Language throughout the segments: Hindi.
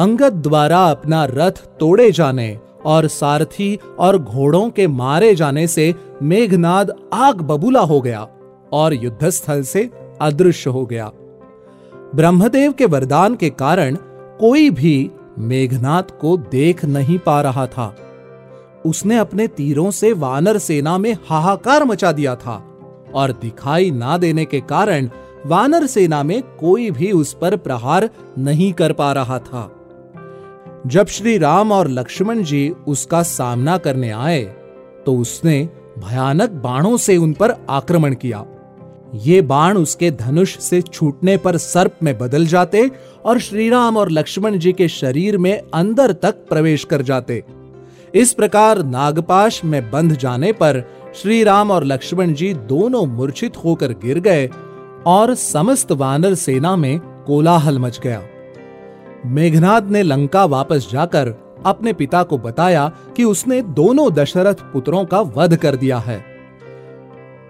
अंगद द्वारा अपना रथ तोड़े जाने और सारथी और घोड़ों के मारे जाने से मेघनाद आग बबूला हो गया और युद्धस्थल से अदृश्य हो गया। ब्रह्मदेव के वरदान के कारण कोई भी मेघनाथ को देख नहीं पा रहा था। उसने अपने तीरों से वानर सेना में हाहाकार मचा दिया था और दिखाई ना देने के कारण वानर सेना में कोई भी उस पर प्रहार नहीं कर पा रहा था। जब श्री राम और लक्ष्मण जी उसका सामना करने आए तो उसने भयानक बाणों से उन पर आक्रमण किया। ये बाण उसके धनुष से छूटने पर सर्प में बदल जाते और श्रीराम और लक्ष्मण जी के शरीर में अंदर तक प्रवेश कर जाते। इस प्रकार नागपाश में बंध जाने पर श्री राम और लक्ष्मण जी दोनों मूर्छित होकर गिर गए और समस्त वानर सेना में कोलाहल मच गया। मेघनाद ने लंका वापस जाकर अपने पिता को बताया कि उसने दोनों दशरथ पुत्रों का वध कर दिया है।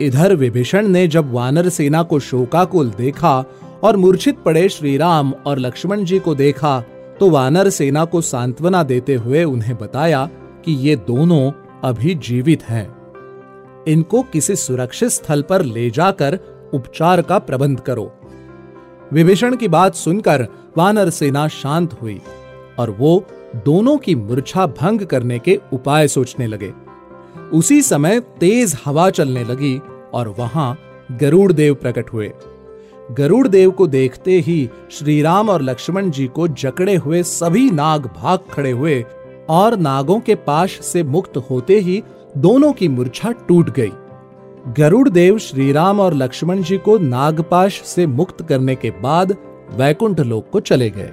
इधर विभीषण ने जब वानर सेना को शोकाकुल देखा और मूर्छित पड़े श्रीराम और लक्ष्मण जी को देखा तो वानर सेना को सांत्वना देते हुए उन्हें बताया कि ये दोनों अभी जीवित हैं। इनको किसी सुरक्षित स्थल पर ले जाकर उपचार का प्रबंध करो। विभीषण की बात सुनकर वानर सेना शांत हुई और वो दोनों की मूर्छा भंग करने के उपाय सोचने लगे। उसी समय तेज हवा चलने लगी और वहाँ गरुड़ देव प्रकट हुए। गरुड़ देव को देखते ही श्रीराम और लक्ष्मण जी को जकड़े हुए सभी नाग भाग खड़े हुए और नागों के पाश से मुक्त होते ही दोनों की मूर्छा टूट गई। गरुड़ देव श्री राम और लक्ष्मण जी को नागपाश से मुक्त करने के बाद वैकुंठ लोक को चले गए।